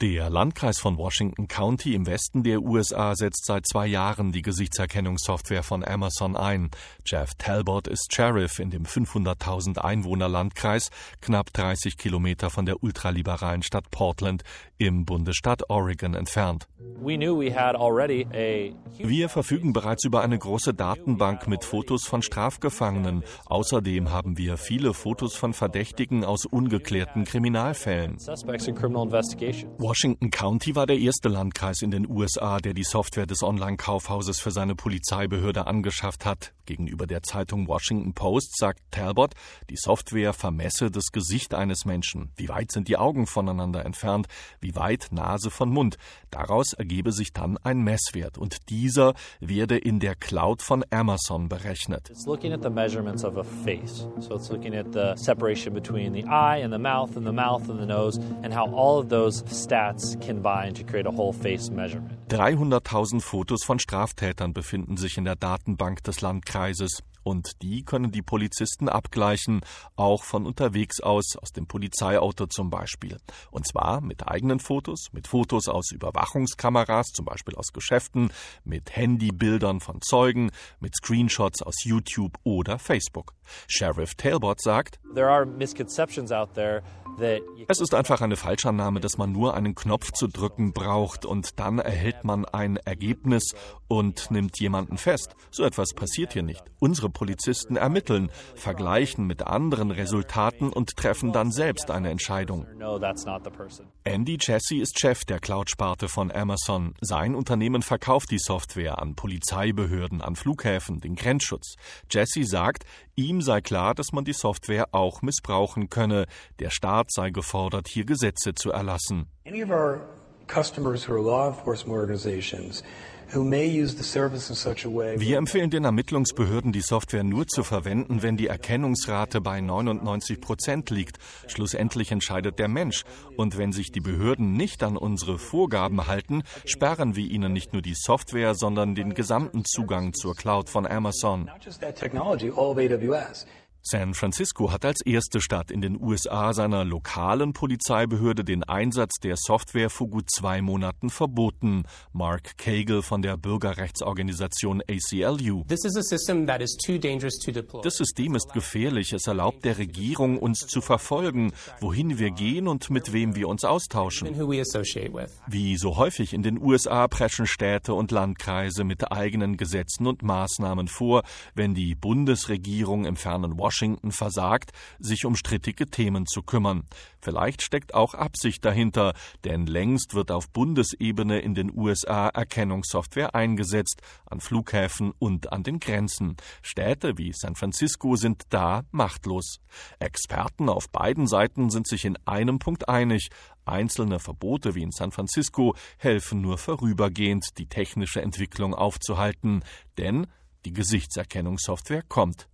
Der Landkreis von Washington County im Westen der USA setzt seit zwei Jahren die Gesichtserkennungssoftware von Amazon ein. Jeff Talbot ist Sheriff in dem 500.000 Einwohner Landkreis, knapp 30 Kilometer von der ultraliberalen Stadt Portland im Bundesstaat Oregon entfernt. Wir verfügen bereits über eine große Datenbank mit Fotos von Strafgefangenen. Außerdem haben wir viele Fotos von Verdächtigen aus ungeklärten Kriminalfällen. Washington County war der erste Landkreis in den USA, der die Software des Online-Kaufhauses für seine Polizeibehörde angeschafft hat. Gegenüber der Zeitung Washington Post sagt Talbot, die Software vermesse das Gesicht eines Menschen. Wie weit sind die Augen voneinander entfernt? Wie weit Nase von Mund? Daraus ergebe sich dann ein Messwert und dieser werde in der Cloud von Amazon berechnet. It's looking at the measurements of a face. So it's looking at the separation between the eye and the mouth and the mouth and the nose and how all of those combine to create a whole face measurement. 300.000 Fotos von Straftätern befinden sich in der Datenbank des Landkreises und die können die Polizisten abgleichen, auch von unterwegs aus, aus dem Polizeiauto zum Beispiel. Und zwar mit eigenen Fotos, mit Fotos aus Überwachungskameras, zum Beispiel aus Geschäften, mit Handybildern von Zeugen, mit Screenshots aus YouTube oder Facebook. Sheriff Talbot sagt, es ist einfach eine Falschannahme, dass man nur einen Knopf zu drücken braucht und dann erhält man ein Ergebnis und nimmt jemanden fest. So etwas passiert hier nicht. Unsere Polizisten ermitteln, vergleichen mit anderen Resultaten und treffen dann selbst eine Entscheidung. Andy Jesse ist Chef der Cloud-Sparte von Amazon. Sein Unternehmen verkauft die Software an Polizeibehörden, an Flughäfen, den Grenzschutz. Jesse sagt, ihm sei klar, dass man die Software auch missbrauchen könne. Der Staat sei gefordert, hier Gesetze zu erlassen. Customers who are law enforcement organizations wir empfehlen den Ermittlungsbehörden, die Software nur zu verwenden, wenn die Erkennungsrate bei 99 Prozent liegt. Schlussendlich entscheidet der Mensch. Und wenn sich die Behörden nicht an unsere Vorgaben halten, sperren wir ihnen nicht nur die Software, sondern den gesamten Zugang zur Cloud von Amazon. San Francisco hat als erste Stadt in den USA seiner lokalen Polizeibehörde den Einsatz der Software vor gut zwei Monaten verboten. Mark Cagle von der Bürgerrechtsorganisation ACLU. Das System ist gefährlich. Es erlaubt der Regierung, uns zu verfolgen, wohin wir gehen und mit wem wir uns austauschen. Wie so häufig in den USA preschen Städte und Landkreise mit eigenen Gesetzen und Maßnahmen vor, wenn die Bundesregierung im fernen Washington Washington versagt, sich um strittige Themen zu kümmern. Vielleicht steckt auch Absicht dahinter, denn längst wird auf Bundesebene in den USA Erkennungssoftware eingesetzt, an Flughäfen und an den Grenzen. Städte wie San Francisco sind da machtlos. Experten auf beiden Seiten sind sich in einem Punkt einig. Einzelne Verbote wie in San Francisco helfen nur vorübergehend, die technische Entwicklung aufzuhalten, denn die Gesichtserkennungssoftware kommt.